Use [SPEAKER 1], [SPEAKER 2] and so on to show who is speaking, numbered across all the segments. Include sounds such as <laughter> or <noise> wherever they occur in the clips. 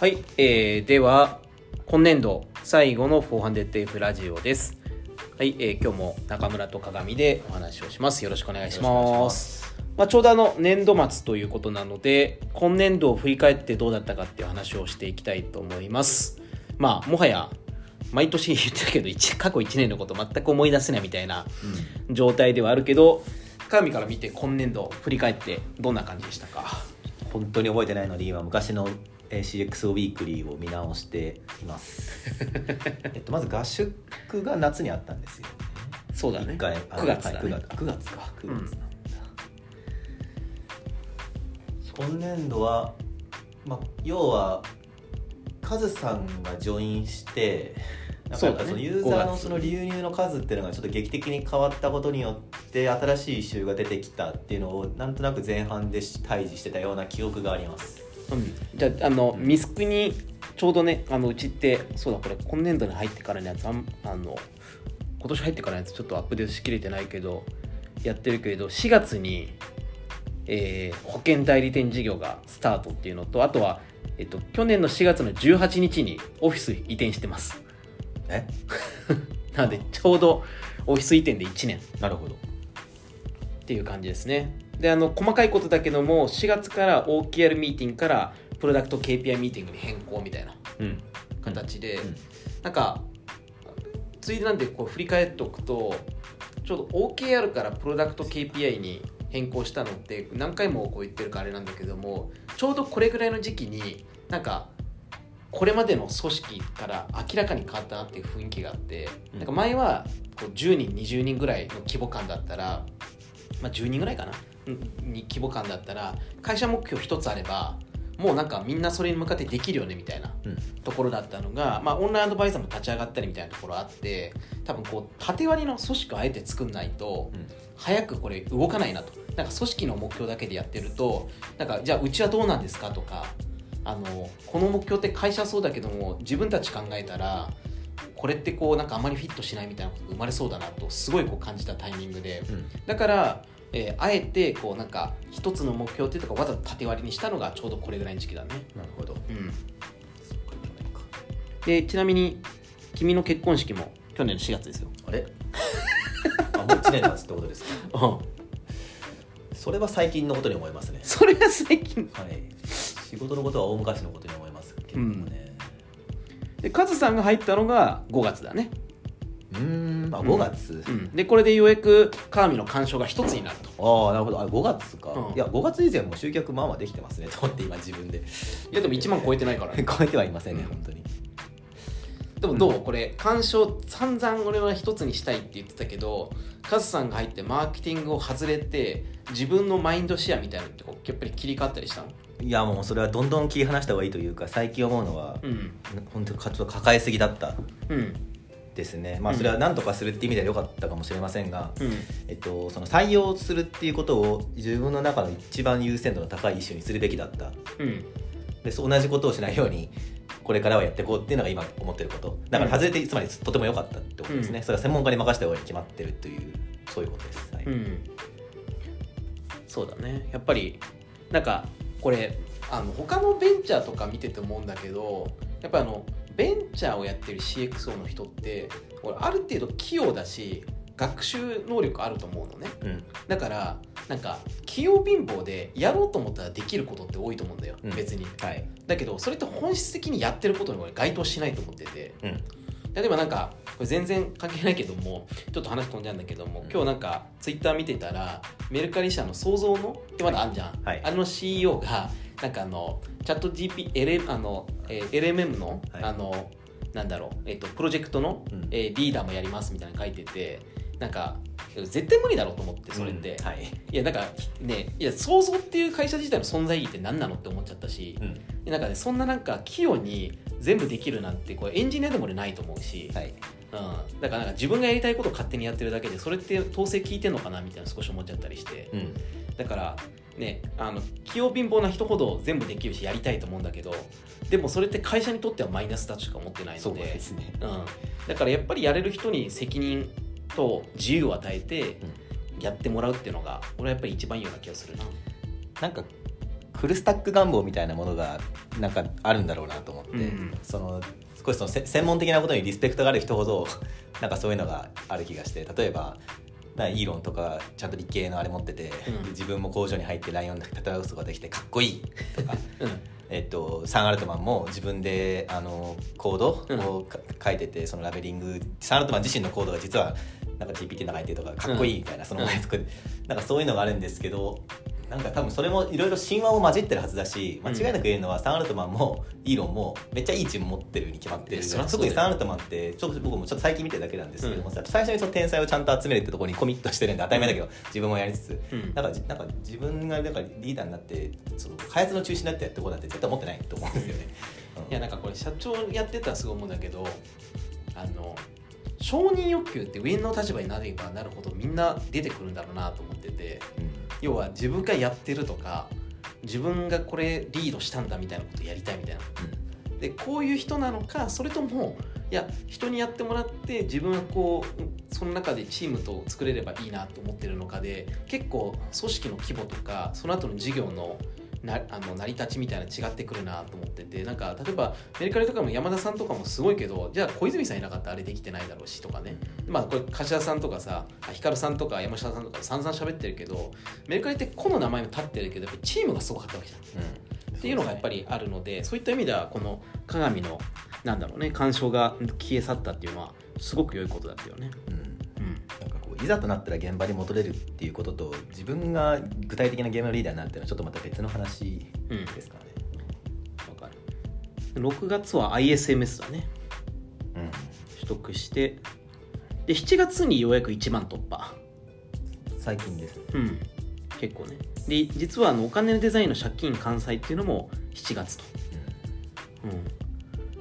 [SPEAKER 1] はい、えー、では今年度最後の 400TF ラジオです。はい、えー、今日も中村と鏡でお話をします。よろしくお願いしま。
[SPEAKER 2] ます
[SPEAKER 1] まあ、ちょうどあの年度末ということなので今年度を振り返ってどうだったかっていう話をしていきたいと思います。まあもはや毎年言ってるけど一過去1年のこと全く思い出せないみたいな状態ではあるけど鏡から見て今年度振り返ってどんな感じでしたか？
[SPEAKER 2] 本当に覚えてないので今昔のえー CXO ウィークリーを見直しています。<laughs> えっとまず合宿が夏にあったんですよね。
[SPEAKER 1] そうだね。
[SPEAKER 2] 一回あ
[SPEAKER 1] 9月だね。
[SPEAKER 2] はい9月。9月か。9月なん。だ、今年度は、まあ、要はカズさんがジョインしてなんか
[SPEAKER 1] そ
[SPEAKER 2] のユーザー
[SPEAKER 1] 5月。
[SPEAKER 2] のその流入の数っていうのがちょっと劇的に変わったことによって新しいイシューが出てきたっていうのをなんとなく前半で対峙してたような記憶があります
[SPEAKER 1] うん、じゃああのミスクにちょうどねあのうちってそうだこれ今年度に入ってからのやつあんあの今年入ってからのやつちょっとアップデートしきれてないけどやってるけれど4月に、えー保険代理店事業がスタートっていうのとあとは、えっと、去年の4月の18日にオフィス移転してます。
[SPEAKER 2] え？<laughs>
[SPEAKER 1] なのでちょうどオフィス移転で1年。
[SPEAKER 2] なるほど。
[SPEAKER 1] っていう感じですねであの細かいことだけども4月から OKR ミーティングからプロダクト KPI ミーティングに変更みたいな
[SPEAKER 2] うん。
[SPEAKER 1] 形で、
[SPEAKER 2] うん。
[SPEAKER 1] なんかついでなんでこう振り返っておくとちょうど OKR からプロダクト KPI に変更したのって何回もこう言ってるからあれなんだけどもちょうどこれぐらいの時期になんかこれまでの組織から明らかに変わったなっていう雰囲気があって、
[SPEAKER 2] うん。
[SPEAKER 1] なんか前はこう10人20人ぐらいの規模感だったら、まあ、10人ぐらいかなうんに規模感だったら会社目標一つあればもうなんかみんなそれに向かってできるよねみたいな
[SPEAKER 2] うん。
[SPEAKER 1] ところだったのが、まあ、オンラインアドバイザーも立ち上がったりみたいなところあって多分こう縦割りの組織をあえて作んないと
[SPEAKER 2] うん。
[SPEAKER 1] 早くこれ動かないなと。なんか組織の目標だけでやってるとなんかじゃあうちはどうなんですかとかあのこの目標って会社はそうだけども自分たち考えたらこれってこうなんかあまりフィットしないみたいなことが生まれそうだなとすごいこう感じたタイミングで。
[SPEAKER 2] うん。
[SPEAKER 1] だから、えーあえてこうなんか一つの目標っていうとかわざと縦割りにしたのがちょうどこれぐらいの時期だね。
[SPEAKER 2] なるほど。
[SPEAKER 1] うん。でちなみに君の結婚式も去年の4月ですよ。
[SPEAKER 2] あれ？あもう1年経つってことですか？<laughs> それは最近のことに思いますね。
[SPEAKER 1] それが最近。
[SPEAKER 2] はい。仕事のことは大昔のことに思いますけどもね
[SPEAKER 1] でカズさんが入ったのが5月だね。
[SPEAKER 2] うーん。あ5月、
[SPEAKER 1] うん、でこれでようやく川見の干渉が一つになると。
[SPEAKER 2] ああなるほど。あ5月か、
[SPEAKER 1] うん。
[SPEAKER 2] いや5月以前も集客まあまあできてますねと思って今自分で。
[SPEAKER 1] いやでも1万超えてないから、ね。<laughs>
[SPEAKER 2] 超えてはいませんね、
[SPEAKER 1] うん。
[SPEAKER 2] 本当に。
[SPEAKER 1] でもどう？これ干渉散々俺は一つにしたいって言ってたけどカズさんが入ってマーケティングを外れて自分のマインドシェアみたいなのってこうやっぱり切り替わったりしたの？
[SPEAKER 2] いやもうそれはどんどん切り離した方がいいというか最近思うのは、
[SPEAKER 1] うん。
[SPEAKER 2] 本当にちょっと抱えすぎだった。
[SPEAKER 1] うん。
[SPEAKER 2] ですね。まあ
[SPEAKER 1] うん
[SPEAKER 2] それは何とかするっていう意味では良かったかもしれませんが、
[SPEAKER 1] うん。
[SPEAKER 2] えっと、その採用するっていうことを自分の中の一番優先度の高いイシューにするべきだった。
[SPEAKER 1] うん。
[SPEAKER 2] でそう同じことをしないようにこれからはやっていこうっていうのが今思ってること。だから外れてつまりとても良かったってことですね、
[SPEAKER 1] うん。
[SPEAKER 2] それは専門家に任せた方が決まってるというそういうことです、はい。
[SPEAKER 1] うん、そうだね。やっぱりなんかこれあの他のベンチャーとか見てて思うんだけどやっぱあのベンチャーをやってる CXO の人って俺ある程度器用だし学習能力あると思うのね。
[SPEAKER 2] うん。
[SPEAKER 1] だからなんか器用貧乏でやろうと思ったらできることって多いと思うんだよ、
[SPEAKER 2] うん。
[SPEAKER 1] 別に。
[SPEAKER 2] はい。
[SPEAKER 1] だけどそれって本質的にやってることに俺該当しないと思ってて。
[SPEAKER 2] うん。
[SPEAKER 1] 例えばなんかこれ全然関係ないけどもちょっと話飛んじゃうんだけども今日なんかツイッター見てたらメルカリ社の創造のってまだあんじゃん、
[SPEAKER 2] はい。
[SPEAKER 1] あの CEO がなんかあのチャット GP、L、あの、えー LMM の、
[SPEAKER 2] はい。
[SPEAKER 1] あのなんだろう、えっとプロジェクトの、
[SPEAKER 2] うん。
[SPEAKER 1] えーリーダーもやりますみたいなの書いててなんか絶対無理だろうと思ってそれって、
[SPEAKER 2] うんはい。
[SPEAKER 1] いやなんかねいや創造っていう会社自体の存在意義って何なのって思っちゃったし、
[SPEAKER 2] うん。
[SPEAKER 1] でなんかねそんななんか器用に全部できるなんてこれエンジニアでも俺ないと思うし、
[SPEAKER 2] はい。
[SPEAKER 1] うん、だからなんか自分がやりたいことを勝手にやってるだけでそれって統制効いてんのかなみたいな少し思っちゃったりして。
[SPEAKER 2] うん。
[SPEAKER 1] だからねあの器用貧乏な人ほど全部できるしやりたいと思うんだけどでもそれって会社にとってはマイナスだとしか思ってない
[SPEAKER 2] そう
[SPEAKER 1] ので
[SPEAKER 2] ですね。
[SPEAKER 1] うん、だからやっぱりやれる人に責任と自由を与えてやってもらうっていうのが俺はやっぱり一番いいような気がするな。
[SPEAKER 2] なんかフルスタック願望みたいなものがなんかあるんだろうなと思って、
[SPEAKER 1] うん。
[SPEAKER 2] その少しそのせ専門的なことにリスペクトがある人ほど <laughs> なんかそういうのがある気がして。例えばなイーロンとかちゃんと理系のあれ持ってて、
[SPEAKER 1] うん。
[SPEAKER 2] 自分も工場に入ってライオンで戦うことができてかっこいいとか。
[SPEAKER 1] うん。
[SPEAKER 2] えっと、サンアルトマンも自分であのコードをか、書いててそのラベリングサンアルトマン自身のコードが実はなんか GPT の書いてるとかかっこいいみたいな、その前作る。なんかそういうのがあるんですけどなんか多分それもいろいろ神話も混じってるはずだし間違いなく言えるのは、サンアルトマンもイーロンもめっちゃいいチーム持ってるに決まってる特にサンアルトマンってちょっと僕もちょっと最近見てるだけなんですけども、最初にその天才をちゃんと集めるってところにコミットしてるんで当たり前だけど、自分もやりつつ、
[SPEAKER 1] うん。
[SPEAKER 2] なんかじなんか自分がなんかリーダーになってその開発の中心になってやってこうなんて絶対思ってないと思うんですよね。うん。
[SPEAKER 1] いやなんかこれ社長やってたらすごい思うんだけどあの承認欲求って上の立場になればなるほどみんな出てくるんだろうなと思ってて要は自分がやってるとか自分がこれリードしたんだみたいなことやりたいみたいな。でこういう人なのかそれともいや人にやってもらって自分がこうその中でチームと作れればいいなと思ってるのかで結構組織の規模とかその後の事業のなあの成り立ちみたいなの違ってくるなと思っててなんか例えばメルカリとかも山田さんとかもすごいけどじゃあ小泉さんいなかったらあれできてないだろうしとかねまあこれ柏田さんとかさ光さんとか山下さんとか散々喋ってるけどメルカリって個の名前も立ってるけどやっぱりチームがすごかったわけじゃん。っていうのがやっぱりあるのでそういった意味ではこの鏡のなんだろうね干渉が消え去ったっていうのはすごく良いことだったよね。
[SPEAKER 2] うんいざとなったら現場に戻れるっていうことと自分が具体的なゲームのリーダーになるっていうのはちょっとまた別の話
[SPEAKER 1] うん。
[SPEAKER 2] ですからね。
[SPEAKER 1] わかる。6月は ISMS だね。
[SPEAKER 2] うん。
[SPEAKER 1] 取得して。で7月にようやく1万突破。
[SPEAKER 2] 最近ですね。
[SPEAKER 1] うん。結構ね。で実はあのお金のデザインの借金完済っていうのも7月と。うん。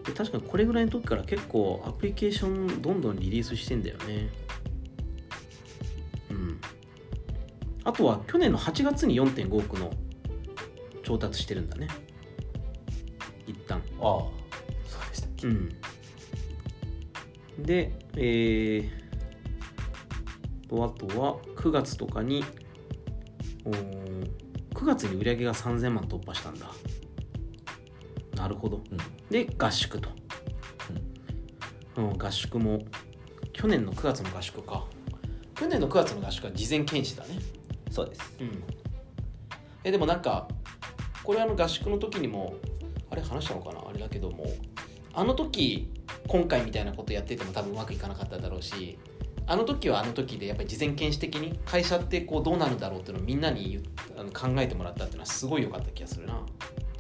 [SPEAKER 1] で確かにこれぐらいの時から結構アプリケーションどんどんリリースしてんだよねあとは去年の8月に4.5億の調達してるんだね。一旦。
[SPEAKER 2] ああそうでしたっけ。
[SPEAKER 1] うん。でえー、とあとは9月とかにおー9月に売り上げが3000万突破したんだ。なるほど。
[SPEAKER 2] うん。
[SPEAKER 1] で合宿と、うん、合宿も去年の9月の合宿か。去年の9月の合宿は事前検視だね
[SPEAKER 2] そうです。
[SPEAKER 1] うん。えでもなんかこれあの合宿の時にもあれ話したのかな？あれだけどもあの時今回みたいなことやってても多分うまくいかなかっただろうしあの時はあの時でやっぱり事前検視的に会社ってこうどうなるだろうっていうのをみんなにあの考えてもらったっていうのはすごい良かった気がするな。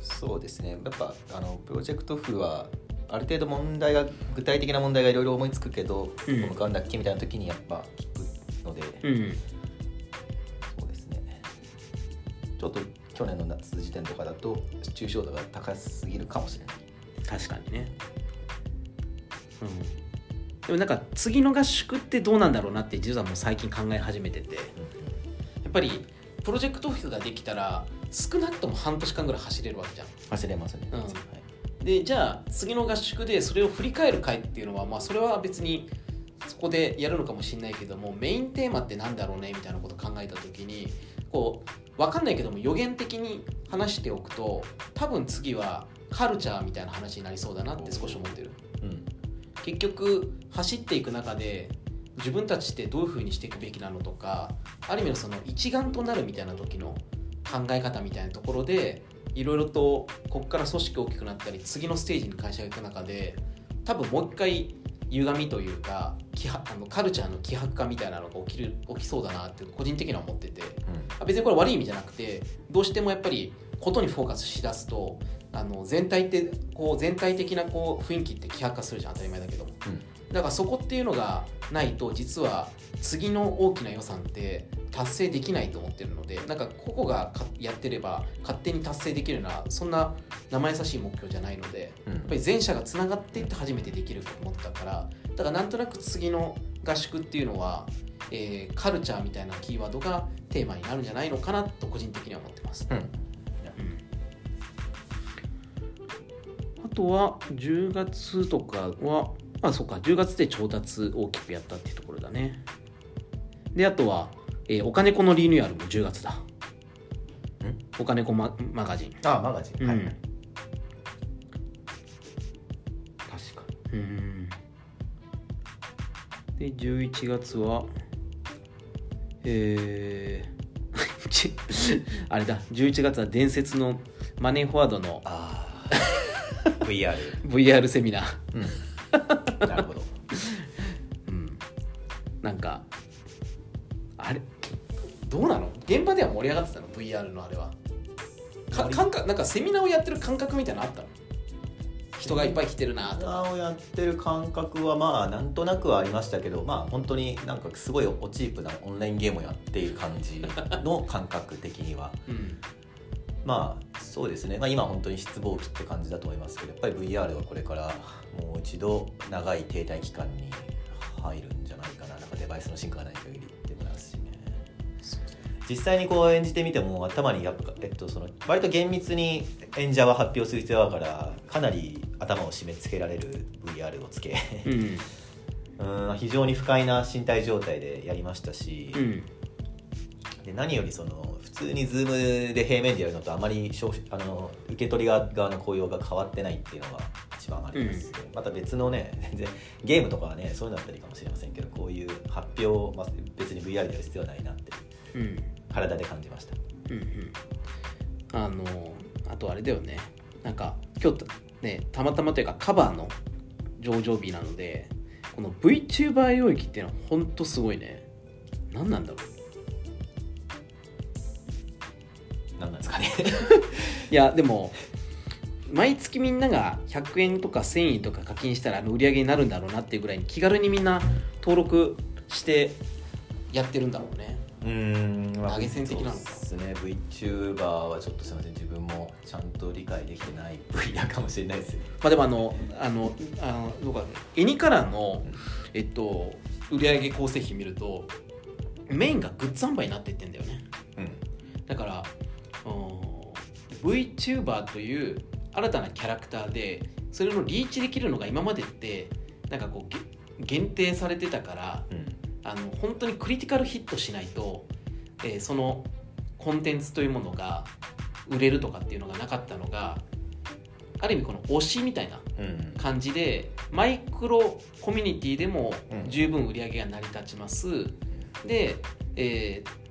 [SPEAKER 2] そうですね。やっぱあのプロジェクト風はある程度問題が具体的な問題がいろいろ思いつくけど、
[SPEAKER 1] うん。
[SPEAKER 2] どこ向かうんだっけみたいな時にやっぱ聞くので、
[SPEAKER 1] うん
[SPEAKER 2] ちょっと去年の夏時点とかだと抽象度が高すぎるかもしれない。
[SPEAKER 1] 確かにね。うん。でもなんか次の合宿ってどうなんだろうなって実はもう最近考え始めてて。やっぱりプロジェクトオフィスができたら少なくとも半年間ぐらい走れるわけじゃん。
[SPEAKER 2] 走れますね。
[SPEAKER 1] うん。
[SPEAKER 2] はい。
[SPEAKER 1] でじゃあ次の合宿でそれを振り返る会っていうのはまあそれは別にそこでやるのかもしれないけどもメインテーマってなんだろうねみたいなことを考えた時にこう分かんないけども予言的に話しておくと多分次はカルチャーみたいな話になりそうだなって少し思ってる。
[SPEAKER 2] うん。
[SPEAKER 1] 結局走っていく中で自分たちってどういうふうにしていくべきなのとかある意味のその一丸となるみたいな時の考え方みたいなところでいろいろとここから組織大きくなったり次のステージに会社が行く中で多分もう一回歪みというかあのカルチャーの希薄化みたいなのが起きる起きそうだなって個人的には思ってて。あ別にこれ悪い意味じゃなくてどうしてもやっぱりことにフォーカスしだすとあの全体ってこう全体的なこう雰囲気って希薄化するじゃん当たり前だけど。も
[SPEAKER 2] うん
[SPEAKER 1] だからそこっていうのがないと実は次の大きな予算って達成できないと思ってるのでなんか個々がかやってれば勝手に達成できるようなそんな生優しい目標じゃないので
[SPEAKER 2] うん。
[SPEAKER 1] やっぱり全社がつながっていって初めてできると思ったからだからなんとなく次の合宿っていうのは、えーカルチャーみたいなキーワードがテーマになるんじゃないのかなと個人的には思ってます。
[SPEAKER 2] うん。
[SPEAKER 1] あとは10月とかはあそうか。10月で調達大きくやったっていうところだね。であとは、えーお金子のリニューアルも10月だ。お金子ママガジン。
[SPEAKER 2] あマガジン、はい
[SPEAKER 1] うん確か。にうん。で11月はえーち <laughs> あれだ。11月は伝説のマネーフォワードの
[SPEAKER 2] ああ VR
[SPEAKER 1] VR セミナー。
[SPEAKER 2] うんな
[SPEAKER 1] んかあれどうなの？現場では盛り上がってたの？VR のあれは。か感覚なんかセミナーをやってる感覚みたいなのあったの？人がいっぱい来てるなと
[SPEAKER 2] ーをやってる感覚はまあなんとなくはありましたけどまあ本当になんかすごいおチープなオンラインゲームをやっている感じの感覚的には。
[SPEAKER 1] うん。
[SPEAKER 2] まあそうですね、まあ、今本当に失望期って感じだと思いますけどやっぱり VR はこれからもう一度長い停滞期間に入るんじゃないかなバイスの進化がない限りって思いますしね。実際にこう演じてみても頭にやっぱ、えっと、その割と厳密に演者は発表する必要があるからかなり頭を締め付けられる VR をつけ
[SPEAKER 1] うん。
[SPEAKER 2] うん非常に不快な身体状態でやりましたし、
[SPEAKER 1] うん。
[SPEAKER 2] で何よりその普通に Zoom で平面でやるのとあまりあの受け取り側の雇用が変わってないっていうのが一番あります、また別のね全然ゲームとかはねそういうのだったらいいかもしれませんけどこういう発表を、まあ、別に VR でやる必要はないなって
[SPEAKER 1] うん。
[SPEAKER 2] 体で感じました。
[SPEAKER 1] うんうん。あのあとあれだよね。なんか今日ねたまたまというかカバーの上場日なのでこの VTuber 領域っていうのは本当すごいね。何なんだろう
[SPEAKER 2] 何なんですかね。<laughs>
[SPEAKER 1] いやでも毎月みんなが100円とか1000円とか課金したらあの売り上げになるんだろうなっていうぐらいに気軽にみんな登録してやってるんだろうね。
[SPEAKER 2] うん、まあ
[SPEAKER 1] 投げ銭的なのか。
[SPEAKER 2] そうですね。VTuber はちょっとすみません。自分もちゃんと理解できてない分野かもしれないです。よ
[SPEAKER 1] まあでもあのあのあのどうかエニカラーのえっと売上構成比見るとメインがグッズ販売になっていってんだよね。
[SPEAKER 2] うん。
[SPEAKER 1] だからうん VTuber という新たなキャラクターでそれのリーチできるのが今までってなんかこうげ限定されてたから
[SPEAKER 2] うん。
[SPEAKER 1] あの本当にクリティカルヒットしないと、えーそのコンテンツというものが売れるとかっていうのがなかったのがある意味この推しみたいな
[SPEAKER 2] うん。
[SPEAKER 1] 感じでマイクロコミュニティでも
[SPEAKER 2] うん
[SPEAKER 1] 十分売り上げが成り立ちます、で、えー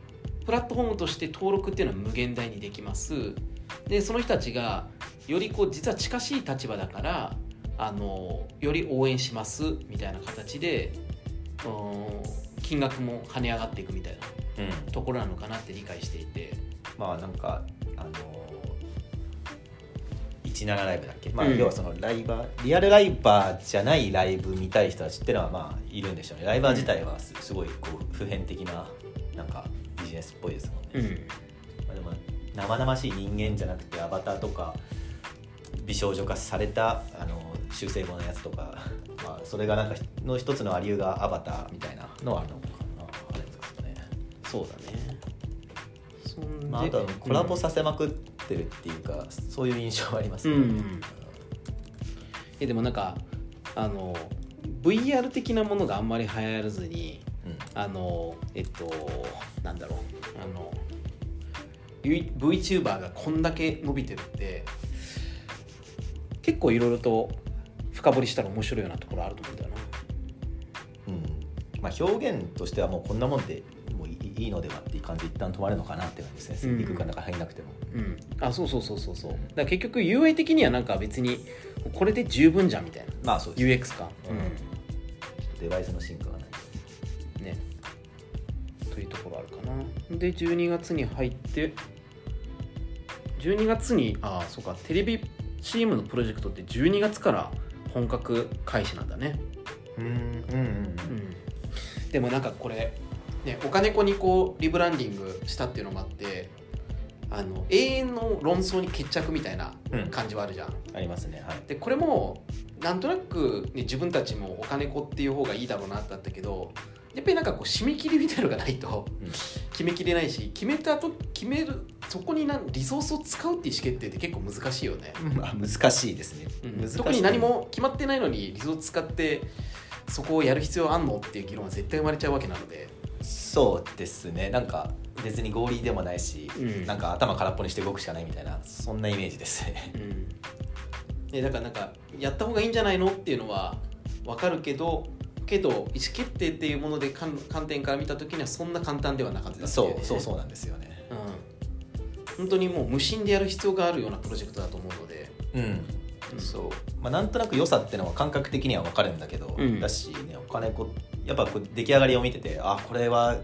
[SPEAKER 1] プラットフォームとして登録っていうのは無限大にできます。でその人たちがよりこう実は近しい立場だからあのより応援しますみたいな形でうん金額も跳ね上がっていくみたいな
[SPEAKER 2] うん。
[SPEAKER 1] ところなのかなって理解していて。
[SPEAKER 2] まあなんかあの17ライブだっけ、まあ
[SPEAKER 1] うん。
[SPEAKER 2] 要はそのライバーリアルライバーじゃないライブ見たい人たちっていうのはまあいるんでしょうね。ライバー自体はすすごいこう普遍的ななんかビジネスっぽいですもんね、
[SPEAKER 1] うん。
[SPEAKER 2] まあ、でも生々しい人間じゃなくてアバターとか美少女化されたあの修正後のやつとか、まあ、それがなんかの一つのありようがアバターみたいなのはあるのかなあれですかね
[SPEAKER 1] そうだねそんで
[SPEAKER 2] まあ、あとはコラボさせまくってるっていうか、そういう印象はありますね、
[SPEAKER 1] うんえでもなんかあの VR 的なものがあんまり流行らずに
[SPEAKER 2] うん
[SPEAKER 1] あのえっとなんだろう。あの V- VTuber がこんだけ伸びてるって結構いろいろと深掘りしたら面白いようなところあると思うんだよな。
[SPEAKER 2] うん。まあ、表現としてはもうこんなもんでもういいのではっていう感じで一旦止まるのかなって感じですね、
[SPEAKER 1] うん。
[SPEAKER 2] 行くかなんか入んなくても。
[SPEAKER 1] うん。あそうそうそうそうそう。だから結局 UI 的にはなんか別にこれで十分じゃんみたいな。
[SPEAKER 2] まあそうですね。
[SPEAKER 1] UX か。
[SPEAKER 2] うん。デバイスの進化がい
[SPEAKER 1] うところあるかな。で12月に入って12月にああそうかテレビ CM のプロジェクトって12月から本格開始なんだね。
[SPEAKER 2] うんうんうん。
[SPEAKER 1] うん。でもなんかこれねお金子にこうリブランディングしたっていうのもあってあの永遠の論争に決着みたいな
[SPEAKER 2] うん。
[SPEAKER 1] 感じはあるじゃん、
[SPEAKER 2] ありますねはい。
[SPEAKER 1] でこれもなんとなく、ね、自分たちもお金子っていう方がいいだろうなってあったけどやっぱりなんかこう締め切りみたいのがないと
[SPEAKER 2] うん。
[SPEAKER 1] 決めきれないし決めた後決めるそこになんリソースを使うっていう意思決定って結構難しいよね、
[SPEAKER 2] まあ、難しいですね、
[SPEAKER 1] うん。特に何も決まってないのにリソース使ってそこをやる必要あんのっていう議論は絶対生まれちゃうわけなので。
[SPEAKER 2] そうですね。なんか別に合理でもないし、
[SPEAKER 1] うん。
[SPEAKER 2] なんか頭空っぽにして動くしかないみたいなそんなイメージです。ね
[SPEAKER 1] うん。でだからなんかやった方がいいんじゃないのっていうのは分かるけどけど意思決定っていうもので観観点から見た時にはそんな簡単ではなかったね。
[SPEAKER 2] そうそうそうなんですよね。
[SPEAKER 1] うん。本当にもう無心でやる必要があるようなプロジェクトだと思うので。
[SPEAKER 2] うん。
[SPEAKER 1] うん。
[SPEAKER 2] そう、まあ、なんとなく良さってのは感覚的には分かるんだけど、
[SPEAKER 1] うん。
[SPEAKER 2] だしねお金こうやっぱこう出来上がりを見ててあこれは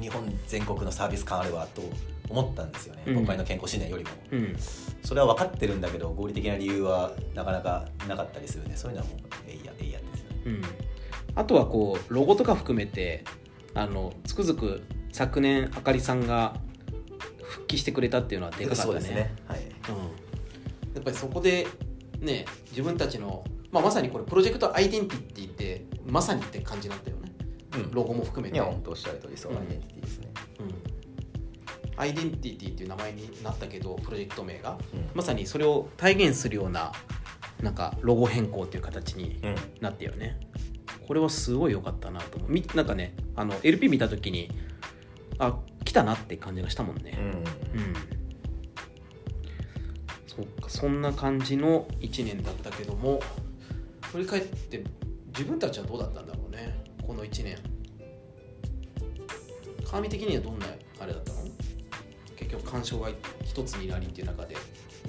[SPEAKER 2] 日本全国のサービス感あるわと思ったんですよね、
[SPEAKER 1] うん。
[SPEAKER 2] 国会の健康診断よりも。
[SPEAKER 1] うん。
[SPEAKER 2] それは分かってるんだけど合理的な理由はなかなかなかったりするんでそういうのはもうえいやえいやですよね。
[SPEAKER 1] うん、あとはこうロゴとか含めてあのつくづく昨年あかりさんが復帰してくれたっていうのはでかかったね。
[SPEAKER 2] そうですね。はい。
[SPEAKER 1] うん、やっぱりそこでね自分たちの、まあ、まさにこれプロジェクトアイデンティティってまさにって感じだったよね。
[SPEAKER 2] うん。
[SPEAKER 1] ロゴも含めて。
[SPEAKER 2] いや本当おっしゃる通りそう。
[SPEAKER 1] うん。
[SPEAKER 2] アイデンティティですね、
[SPEAKER 1] うん、アイデンティティっていう名前になったけどプロジェクト名が。
[SPEAKER 2] うん。
[SPEAKER 1] まさにそれを体現するようななんかロゴ変更っていう形に
[SPEAKER 2] うん。
[SPEAKER 1] なったよねこれはすごい良かったなと思う。みなんかねあの LP 見た時にあ来たなって感じがしたもんね。
[SPEAKER 2] うん
[SPEAKER 1] うんそっかそんな感じの1年だったけども振り返って自分たちはどうだったんだろうねこの1年。鏡的にはどんなあれだったの？結局鑑賞が一つになりっていう中で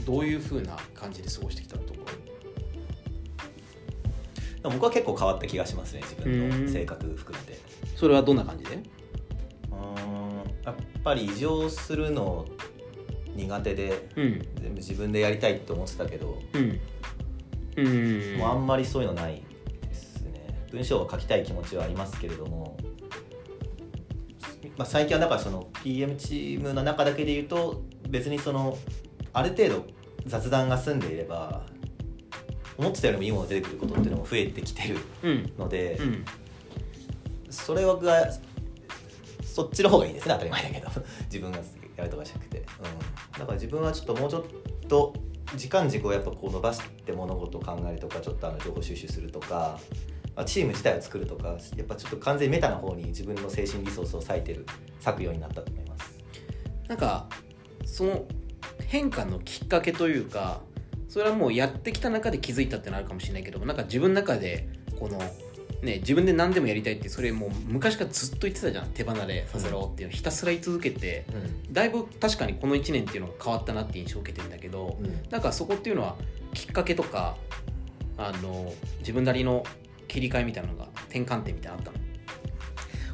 [SPEAKER 1] どういうふうな感じで過ごしてきたところ？
[SPEAKER 2] 僕は結構変わった気がしますね自分の性格含めて。
[SPEAKER 1] それはどんな感じで？
[SPEAKER 2] うーん。やっぱり異常するの苦手で
[SPEAKER 1] うん。
[SPEAKER 2] 全部自分でやりたいって思ってたけど、
[SPEAKER 1] うん。うん。
[SPEAKER 2] もうあんまりそういうのないですね。文章を書きたい気持ちはありますけれども、まあ、最近はだからその PM チームの中だけで言うと別にそのある程度雑談が済んでいれば思ってたよりもいいものが出てくることっていうのも増えてきてる
[SPEAKER 1] うん。
[SPEAKER 2] ので、
[SPEAKER 1] うん。
[SPEAKER 2] それがそっちの方がいいですね当たり前だけど。<laughs> 自分がやるとかじゃなくて、うん、だから自分はちょっともうちょっと時間軸をやっぱこう伸ばして物事を考えるとかちょっとあの情報収集するとか、まあ、チーム自体を作るとかやっぱちょっと完全にメタな方に自分の精神リソースを割いてる割くようになったと思います。
[SPEAKER 1] なんかその変化のきっかけというかそれはもうやってきた中で気づいたってのあるかもしれないけどもなんか自分の中でこのね自分で何でもやりたいってそれもう昔からずっと言ってたじゃん。手離れさせろっていうのをひたすら言い続けてだいぶ確かにこの1年っていうのが変わったなっていう印象を受けてるんだけどなんかそこっていうのはきっかけとかあの自分なりの切り替えみたいなのが転換点みたいなのあったの？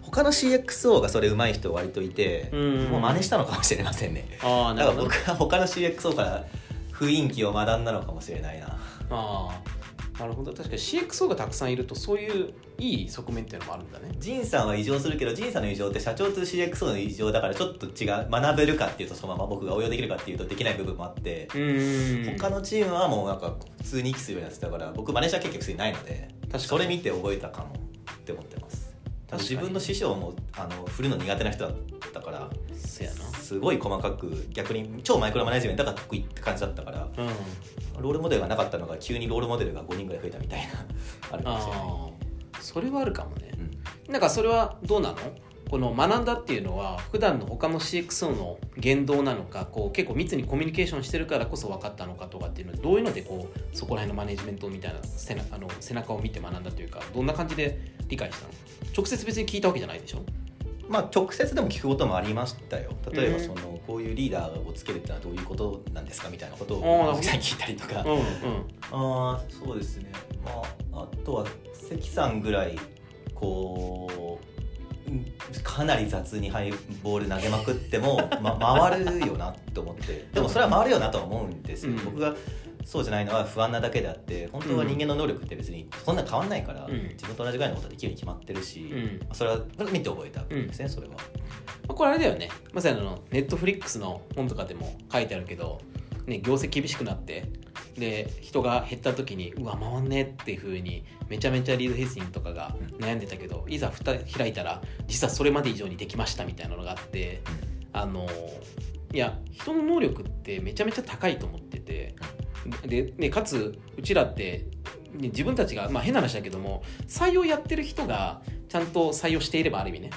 [SPEAKER 2] 他の CXO がそれ上手い人割といて、
[SPEAKER 1] うん。
[SPEAKER 2] もう真似したのかもしれませんね。
[SPEAKER 1] ああ
[SPEAKER 2] だから僕は他の CXO から雰囲気を学んだのかもしれないな。
[SPEAKER 1] ああなるほど。確かに CXO がたくさんいるとそういういい側面っていうのもあるんだね。
[SPEAKER 2] ジンさんは異常するけどジンさんの異常って社長と CXO の異常だからちょっと違う学べるかっていうとそのまま僕が応用できるかっていうとできない部分もあって、
[SPEAKER 1] うん
[SPEAKER 2] 他のチームはもうなんか普通に息するようになってたから僕マネージャー経験普通にないので
[SPEAKER 1] 確かに。
[SPEAKER 2] それ見て覚えたかもって思ってます自分の師匠もあの振るの苦手な人だったからすごい細かく逆に超マイクロマネジメントが得意って感じだったから
[SPEAKER 1] うん。
[SPEAKER 2] ロールモデルがなかったのが急にロールモデルが5人ぐらい増えたみたいなあるかもしれない、
[SPEAKER 1] それはあるかもね。
[SPEAKER 2] うん。
[SPEAKER 1] なんかそれはどうなの？この学んだっていうのは普段の他の CXO の言動なのかこう結構密にコミュニケーションしてるからこそ分かったのかとかっていうのはどういうのでこうそこら辺のマネジメントみたいな背中あの背中を見て学んだというかどんな感じで理解したの？直接別に聞いたわけじゃないでしょ？
[SPEAKER 2] まあ直接でも聞くこともありましたよ。例えば
[SPEAKER 1] うん。
[SPEAKER 2] そのこういうリーダーをつけるってのはどういうことなんですかみたいなことをさん。に聞いたりとか。
[SPEAKER 1] うんうん。
[SPEAKER 2] ああそうですね。まああとは関さんぐらいこううんかなり雑にハイボール投げまくっても、<laughs> ま、回るよなと思って。でもそれは回るよなとは思うんですよ、
[SPEAKER 1] うん。
[SPEAKER 2] 僕がそうじゃないのは不安なだけであって本当は人間の能力って別にそんな変わんないから、
[SPEAKER 1] うん。
[SPEAKER 2] 自分と同じぐらいのことはできるに決まってるし、
[SPEAKER 1] うん。
[SPEAKER 2] それは見て覚えた部分ですね、それは。
[SPEAKER 1] まあこれあれだよね。まさにあのネットフリックスの本とかでも書いてあるけど、ね、業績厳しくなってで人が減った時にうわ回んねっていうふうにめちゃめちゃリードヘイスニングとかが悩んでたけど、いざ蓋開いたら実はそれまで以上にできましたみたいなのがあってあのいや人の能力ってめちゃめちゃ高いと思っててで、ね、かつうちらってね自分たちが、まあ、変な話だけども採用やってる人がちゃんと採用していればある意味ね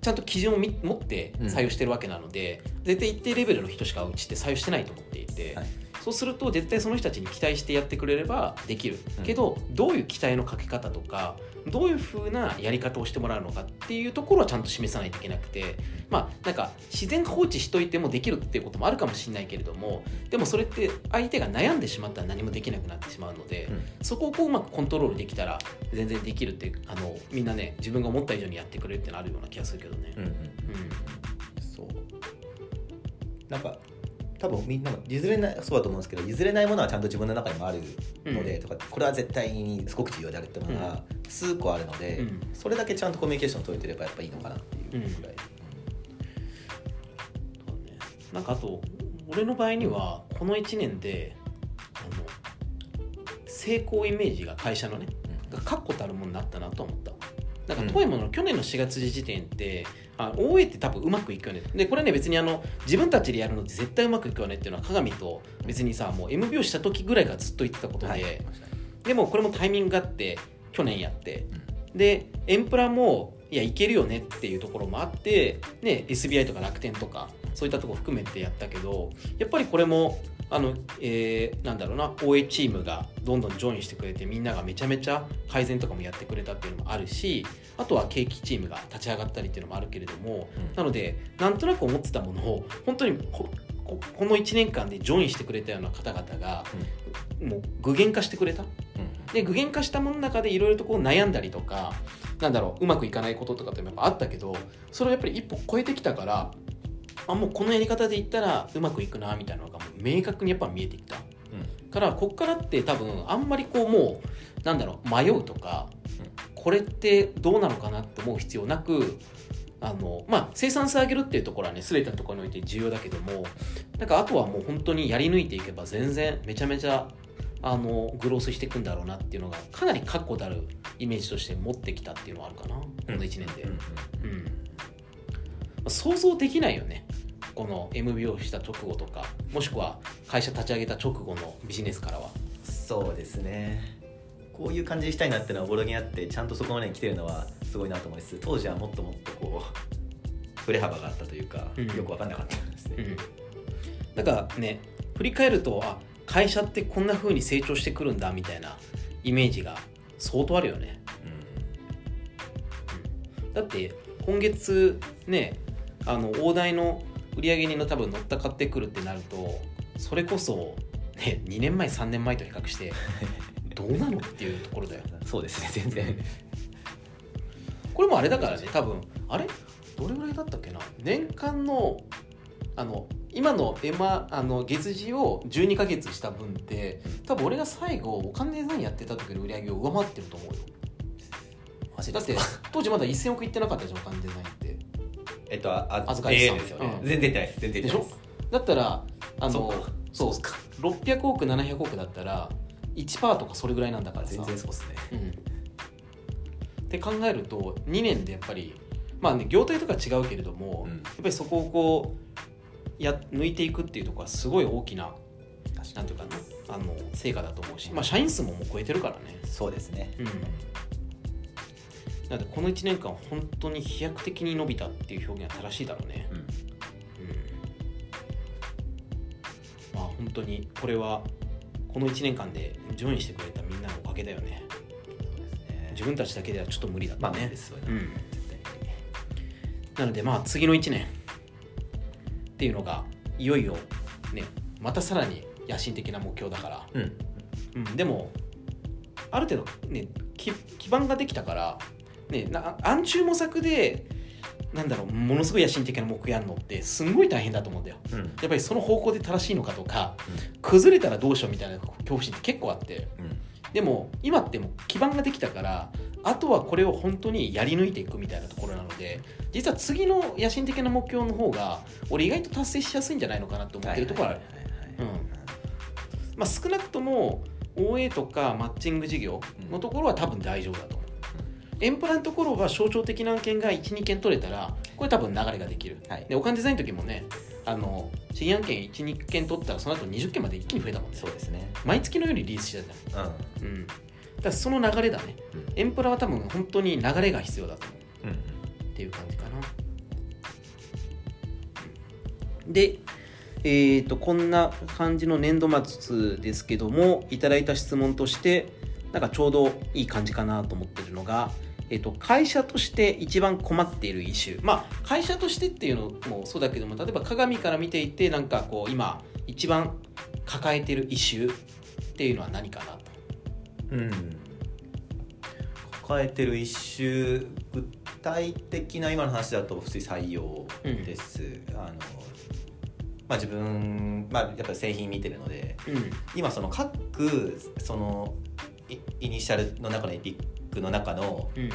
[SPEAKER 1] ちゃんと基準をみ持って採用してるわけなので、絶対一定レベルの人しかうちって採用してないと思っていて、
[SPEAKER 2] はい
[SPEAKER 1] そうすると絶対その人たちに期待してやってくれればできる、
[SPEAKER 2] うん。
[SPEAKER 1] けどどういう期待のかけ方とかどういう風なやり方をしてもらうのかっていうところはちゃんと示さないといけなくてまあなんか自然放置しといてもできるっていうこともあるかもしれないけれどもでもそれって相手が悩んでしまったら何もできなくなってしまうので、
[SPEAKER 2] うん。
[SPEAKER 1] そこをこううまくコントロールできたら全然できるってあのみんなね自分が思った以上にやってくれるってのあるような気がするけどね。
[SPEAKER 2] うんうん。
[SPEAKER 1] うん。
[SPEAKER 2] そう。なんか多分みんなも譲れないそうだと思うんですけど譲れないものはちゃんと自分の中にもあるので、
[SPEAKER 1] うん。
[SPEAKER 2] とかこれは絶対にすごく重要であるっていうのが数個あるので、
[SPEAKER 1] うん。
[SPEAKER 2] それだけちゃんとコミュニケーション取れてればやっぱいいのかなっていうぐらい、
[SPEAKER 1] そうね。なんかあと俺の場合にはこの1年であの成功イメージが会社のねが確固たるものになったなと思った。なんか遠いもの、去年の4月時点ってあ OA って多分うまくいくよね。でこれね別にあの自分たちでやるのって絶対うまくいくよねっていうのは鏡と別にさもう MBO した時ぐらいからずっと言ってたことで、
[SPEAKER 2] はい。
[SPEAKER 1] でもこれもタイミングがあって去年やって。でエンプラもいやいけるよねっていうところもあって、ね、SBI とか楽天とかそういったところ含めてやったけどやっぱりこれもあの、えーなんだろうな OA チームがどんどんジョインしてくれてみんながめちゃめちゃ改善とかもやってくれたっていうのもあるしあとは景気チームが立ち上がったりっていうのもあるけれども
[SPEAKER 2] うん。
[SPEAKER 1] なのでなんとなく思ってたものを本当にこの1年間でジョインしてくれたような方々がもう具現化してくれた。
[SPEAKER 2] うん。
[SPEAKER 1] で具現化したものの中でいろいろとこう悩んだりとかなんだろううまくいかないこととかってやっぱあったけどそれをやっぱり一歩超えてきたからあもうこのやり方でいったらうまくいくなみたいなのがもう明確にやっぱ見えてきた。からこっからって多分あんまりこうもうなんだろう迷うとかこれってどうなのかなって思う必要なくあのまあ生産性上げるっていうところはね全てのところにおいて重要だけどもなんかあとはもう本当にやり抜いていけば全然めちゃめちゃあのグロースしていくんだろうなっていうのがかなり確固たるイメージとして持ってきたっていうのはあるかな。この1年で、
[SPEAKER 2] うん
[SPEAKER 1] うんまあ想像できないよね。この MBO した直後とか。もしくは会社立ち上げた直後のビジネスからは。
[SPEAKER 2] そうですね。こういう感じにしたいなっていうのはボロにあってちゃんとそこまでに来てるのはすごいなと思いつつ当時はもっともっとこう振れ幅があったというか、
[SPEAKER 1] うん。
[SPEAKER 2] よく分かんなかったんですね、
[SPEAKER 1] うん。だからね振り返るとあ会社ってこんな風に成長してくるんだみたいなイメージが相当あるよね。だって今月ねあの大台の売上人の多分乗った買ってくるってなるとそれこそ、ね、2年前3年前と比較して <laughs> どうなのっていうところだよ
[SPEAKER 2] うんそうですね全然。
[SPEAKER 1] これもあれだからね多分あれ？どれぐらいだったっけな？年間のあの今のエマあの月次を12ヶ月した分って多分俺が最後お金デザインやってた時の売り上げを上回ってると思うよ。だって当時まだ1000億いってなかったじゃんお金デザインって
[SPEAKER 2] えっとああ
[SPEAKER 1] 預かり資産。
[SPEAKER 2] ですよね、
[SPEAKER 1] うん。
[SPEAKER 2] 全然出ないです。全然出ない
[SPEAKER 1] でしだったらあの
[SPEAKER 2] そうか。
[SPEAKER 1] そ
[SPEAKER 2] か。
[SPEAKER 1] 600億700億だったら1%とかそれぐらいなんだからさ。
[SPEAKER 2] 全然そうっすね。
[SPEAKER 1] うん、って考えると2年でやっぱりまあね業態とか違うけれども、
[SPEAKER 2] うん。
[SPEAKER 1] やっぱりそこをこうや抜いていくっていうところはすごい大きななんていうかなあの成果だと思うし、まあ、社員数ももう超えてるからね、
[SPEAKER 2] そうですね。
[SPEAKER 1] うん、なのでこの1年間本当に飛躍的に伸びたっていう表現は正しいだろうね、
[SPEAKER 2] うん。
[SPEAKER 1] うん、まあ本当にこれはこの1年間でジョインしてくれたみんなのおかげだよね。
[SPEAKER 2] ね。
[SPEAKER 1] 自分たちだけではちょっと無理だっ
[SPEAKER 2] まあ
[SPEAKER 1] たね、
[SPEAKER 2] ですよね、
[SPEAKER 1] うん、なのでまあ次の1年っていうのがいよいよねまたさらに野心的な目標だから、
[SPEAKER 2] うん。
[SPEAKER 1] うん、でもある程度ね基基盤ができたから、ね、な暗中模索でなんだろうものすごい野心的な目標やるのってすんごい大変だと思うんだよ。
[SPEAKER 2] うん。
[SPEAKER 1] やっぱりその方向で正しいのかとか崩れたらどうしようみたいな恐怖心って結構あって。
[SPEAKER 2] うん。
[SPEAKER 1] でも今ってもう基盤ができたからあとはこれを本当にやり抜いていくみたいなところなので実は次の野心的な目標の方が俺意外と達成しやすいんじゃないのかなと思ってるところはある、少なくとも OA とかマッチング事業のところは多分大丈夫だと思う、エンプラのところは象徴的な案件が12件取れたらこれ多分流れができる、
[SPEAKER 2] はい。
[SPEAKER 1] でお金デザインの時もねあの新案件12件取ったらその後20件まで一気に増えたもんね。
[SPEAKER 2] そうですね。
[SPEAKER 1] 毎月のようにリリースしてたじゃん
[SPEAKER 2] うん。
[SPEAKER 1] うん、だその流れだね。エンプラは多分本当に流れが必要だと思う。
[SPEAKER 2] うん
[SPEAKER 1] っていう感じかな。で、えー、とこんな感じの年度末ですけどもいただいた質問としてなんかちょうどいい感じかなと思ってるのが、えー、と会社として一番困っているイシュー。まあ会社としてっていうのもそうだけども例えば鏡から見ていてなんかこう今一番抱えているイシューっていうのは何かなと。
[SPEAKER 2] うん。抱えてる一周具体的な今の話だと普通に採用です、あのまあ自分、まあ、やっぱり製品見てるので
[SPEAKER 1] うん。
[SPEAKER 2] 今その各そのイイニシャルの中のエピックの中の
[SPEAKER 1] うん。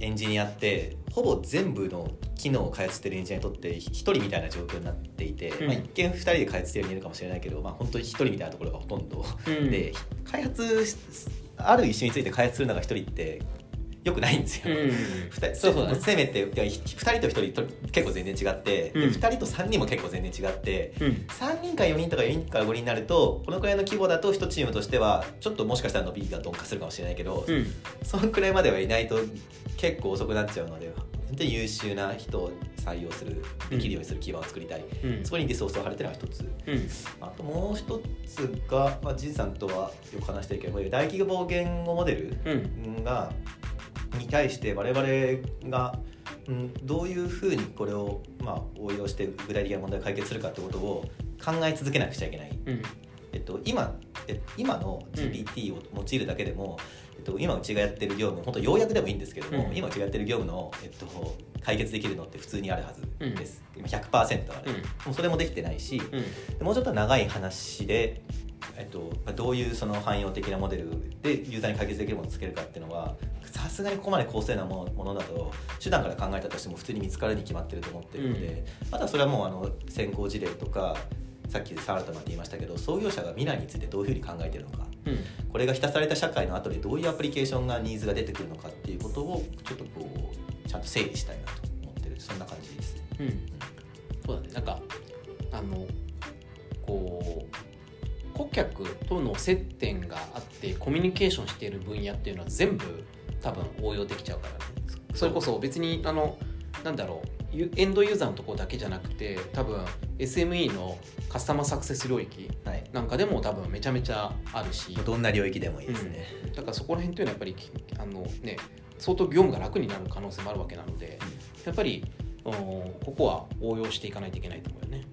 [SPEAKER 2] エンジニアってほぼ全部の機能を開発してるエンジニアにとって一人みたいな状況になっていて、
[SPEAKER 1] うん。
[SPEAKER 2] まあ、一見二人で開発してるように見えるかもしれないけど、まあ、本当に一人みたいなところがほとんど、
[SPEAKER 1] うん。
[SPEAKER 2] で開発しある一種について開発するのが一人ってよくないんですよ。
[SPEAKER 1] うん。
[SPEAKER 2] 二人
[SPEAKER 1] そうそう。だね
[SPEAKER 2] せめていやひ2人と1人と結構全然違って、で
[SPEAKER 1] うん。
[SPEAKER 2] 2人と3人も結構全然違って
[SPEAKER 1] うん。
[SPEAKER 2] 3人か4人とか4人から5人になるとこのくらいの規模だと1チームとしてはちょっともしかしたら伸びが鈍化するかもしれないけど、
[SPEAKER 1] うん。
[SPEAKER 2] そのくらいまではいないと結構遅くなっちゃうので本当に優秀な人を採用するできるようにする基盤を作りたい、
[SPEAKER 1] うん。
[SPEAKER 2] そこにリソースを張るっていうのが一つ。
[SPEAKER 1] うん。
[SPEAKER 2] あともう一つが、まあ、じいさんとはよく話してるけど大規模言語モデル
[SPEAKER 1] うん。
[SPEAKER 2] がに対して我々が、うん、どういうふうにこれを、まあ、応用して具体的な問題を解決するかってことを考え続けなくちゃいけない。
[SPEAKER 1] うん。
[SPEAKER 2] えっと、今え今の GPT を用いるだけでも、えっと、今うちがやってる業務本当要約でもいいんですけども、
[SPEAKER 1] うん。
[SPEAKER 2] 今うちがやってる業務の、えっと、解決できるのって普通にあるはずです、今100%ある、もうそれもできてないし、もうちょっと長い話で、えっと、まあどういうその汎用的なモデルでユーザーに解決できるものをつけるかっていうのはさすがにここまで高性なものだと手段から考えたとしても普通に見つかるに決まってると思ってるので、あとはそれはもうあの先行事例とかさっきサーラトマって言いましたけど創業者が未来についてどういうふうに考えてるのか
[SPEAKER 1] うん。
[SPEAKER 2] これが浸された社会の後でどういうアプリケーションがニーズが出てくるのかっていうことをちょっとこうちゃんと整理したいなと思ってるそんな感じです。ね。
[SPEAKER 1] うん。そうだね。なんかあのこう顧客との接点があってコミュニケーションしている分野っていうのは全部多分応用できちゃうから。ねそれこそ別にあのなんだろうユエンドユーザーのところだけじゃなくて多分 SME のカスタマーサクセス領域
[SPEAKER 2] はい。
[SPEAKER 1] なんかでも多分めちゃめちゃあるし。
[SPEAKER 2] どんな領域でもいいですね。
[SPEAKER 1] だからそこら辺というのはやっぱりあの、ね、相当業務が楽になる可能性もあるわけなのでやっぱりうんここは応用していかないといけないと思うよね。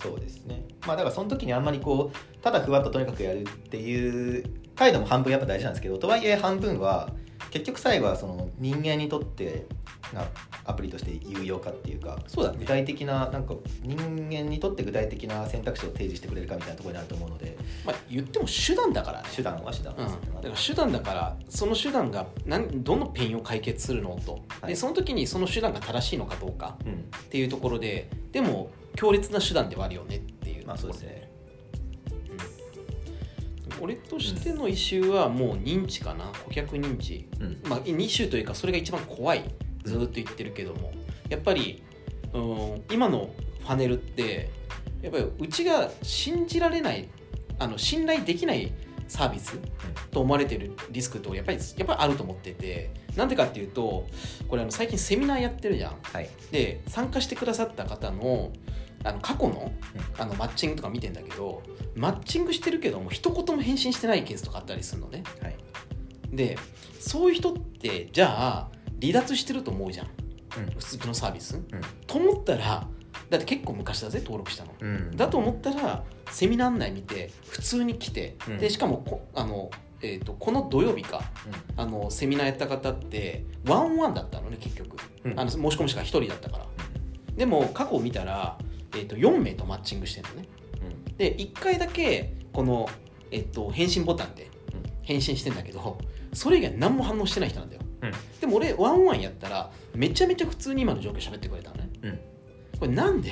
[SPEAKER 2] そうですねまあだからその時にあんまりこうただふわっととにかくやるっていう態度も半分やっぱ大事なんですけどとはいえ半分は結局最後はその人間にとってなアプリとして有用かっていうか
[SPEAKER 1] そうだね。
[SPEAKER 2] 具体的ななんか人間にとって具体的な選択肢を提示してくれるかみたいなところになると思うので
[SPEAKER 1] まあ、言っても手段だからね。
[SPEAKER 2] 手段は手段
[SPEAKER 1] うん、だ
[SPEAKER 2] ですね、
[SPEAKER 1] から手段だからその手段が何どのペンを解決するのと、
[SPEAKER 2] はい。
[SPEAKER 1] でその時にその手段が正しいのかどうか
[SPEAKER 2] うん。
[SPEAKER 1] っていうところででも強烈な手段ではあるよねって
[SPEAKER 2] まあそうですね。
[SPEAKER 1] うん。俺としてのイシューはもう認知かな。顧客認知。
[SPEAKER 2] うん。
[SPEAKER 1] まあ2種というかそれが一番怖い。ずーっと言ってるけども。やっぱりうん今のファネルってやっぱりうちが信じられないあの信頼できないサービスと思われてるリスクとやっぱりやっぱりあると思ってて。なんでかっていうとこれあの最近セミナーやってるじゃん。
[SPEAKER 2] はい。
[SPEAKER 1] で参加してくださった方のあの過去の
[SPEAKER 2] うん。
[SPEAKER 1] あのマッチングとか見てんだけどマッチングしてるけども一言も返信してないケースとかあったりするのね。
[SPEAKER 2] はい。
[SPEAKER 1] でそういう人ってじゃあ離脱してると思うじゃん。
[SPEAKER 2] うん
[SPEAKER 1] 普通のサービス、と思ったらだって結構昔だぜ登録したの、
[SPEAKER 2] うん。
[SPEAKER 1] だと思ったらセミナー案内見て普通に来て、
[SPEAKER 2] うん。
[SPEAKER 1] でしかもこあの、えー、とこの土曜日かあのセミナーやった方ってワンワンだったのね結局、
[SPEAKER 2] うん。
[SPEAKER 1] あの申し込みしか1人だったから。でも過去を見たら、えー、と4名とマッチングしてるのね。
[SPEAKER 2] うん。
[SPEAKER 1] で1回だけこの、えっと返信ボタンで
[SPEAKER 2] うん。
[SPEAKER 1] 返信してんだけどそれ以外何も反応してない人なんだよ。
[SPEAKER 2] うん。
[SPEAKER 1] でも俺ワンワンやったらめちゃめちゃ普通に今の状況喋ってくれたのね。
[SPEAKER 2] うん。
[SPEAKER 1] これなんで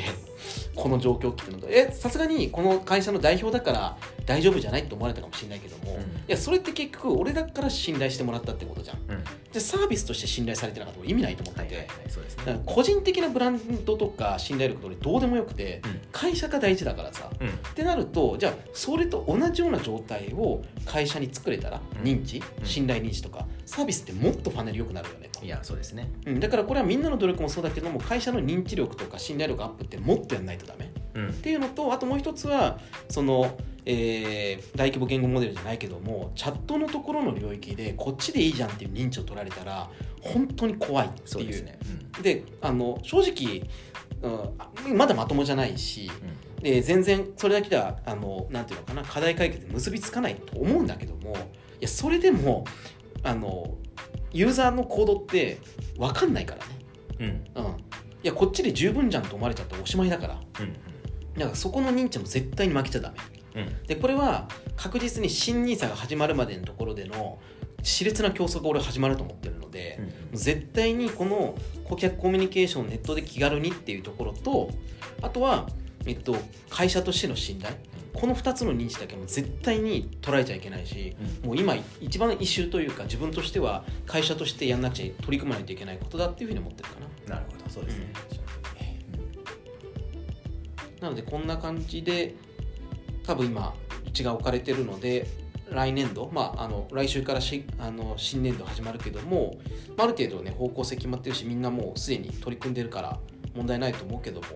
[SPEAKER 1] この状況ってのと？えさすがにこの会社の代表だから大丈夫じゃないって思われたかもしれないけども、
[SPEAKER 2] うん。
[SPEAKER 1] いやそれって結局俺だから信頼してもらったってことじゃん。
[SPEAKER 2] うん。
[SPEAKER 1] でサービスとして信頼されてなかったら意味ないと思って。て、
[SPEAKER 2] はいはいはいそうです
[SPEAKER 1] だから
[SPEAKER 2] ね
[SPEAKER 1] 個人的なブランドとか信頼力と俺どうでもよくて
[SPEAKER 2] うん。
[SPEAKER 1] 会社が大事だからさ。
[SPEAKER 2] うん。
[SPEAKER 1] ってなるとじゃあそれと同じような状態を会社に作れたら
[SPEAKER 2] うん。
[SPEAKER 1] 認知、
[SPEAKER 2] うん。
[SPEAKER 1] 信頼認知とかサービスってもっとファネル良くなるよね。と
[SPEAKER 2] いやそうですね。
[SPEAKER 1] うん、だからこれはみんなの努力もそうだけども会社の認知力とか信頼力アップってもっとやんないとダメ。
[SPEAKER 2] うん。
[SPEAKER 1] っていうのとあともう一つはその、えー大規模言語モデルじゃないけどもチャットのところの領域でこっちでいいじゃんっていう認知を取られたら本当に怖いっていう。
[SPEAKER 2] ですね。
[SPEAKER 1] であの正直、うん、まだまともじゃないし
[SPEAKER 2] うん。
[SPEAKER 1] で全然それだけではあのなんていうのかな課題解決に結びつかないと思うんだけどもいやそれでもあのユーザーのコードって分かんないからね、
[SPEAKER 2] うん。
[SPEAKER 1] うん、いやこっちで十分じゃんと思われちゃったらおしまいだから。
[SPEAKER 2] うん
[SPEAKER 1] だからそこの認知も絶対に負けちゃダメ。
[SPEAKER 2] うん
[SPEAKER 1] でこれは確実に新 NISA が始まるまでのところでの熾烈な競争が俺は始まると思ってるので、絶対にこの顧客コミュニケーションをネットで気軽にっていうところとあとは、えっと、会社としての信頼この2つの認知だけも絶対に捉えちゃいけないし、もう今一番イシューというか自分としては会社としてやんなくちゃ取り組まないといけないことだっていうふうに思ってるかな。
[SPEAKER 2] なるほどそうですね。
[SPEAKER 1] なのでこんな感じで多分今うちが置かれてるので来年度、まあ、あの来週からしあの新年度始まるけども、まあ、ある程度ね方向性決まってるしみんなもうすでに取り組んでるから問題ないと思うけども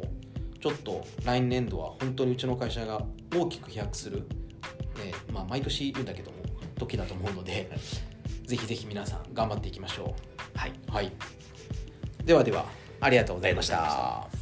[SPEAKER 1] ちょっと来年度は本当にうちの会社が大きく飛躍する、ねまあ、毎年言うんだけども時だと思うのでぜひぜひ皆さん頑張っていきましょう。
[SPEAKER 2] はい
[SPEAKER 1] はい、ではではありがとうございました。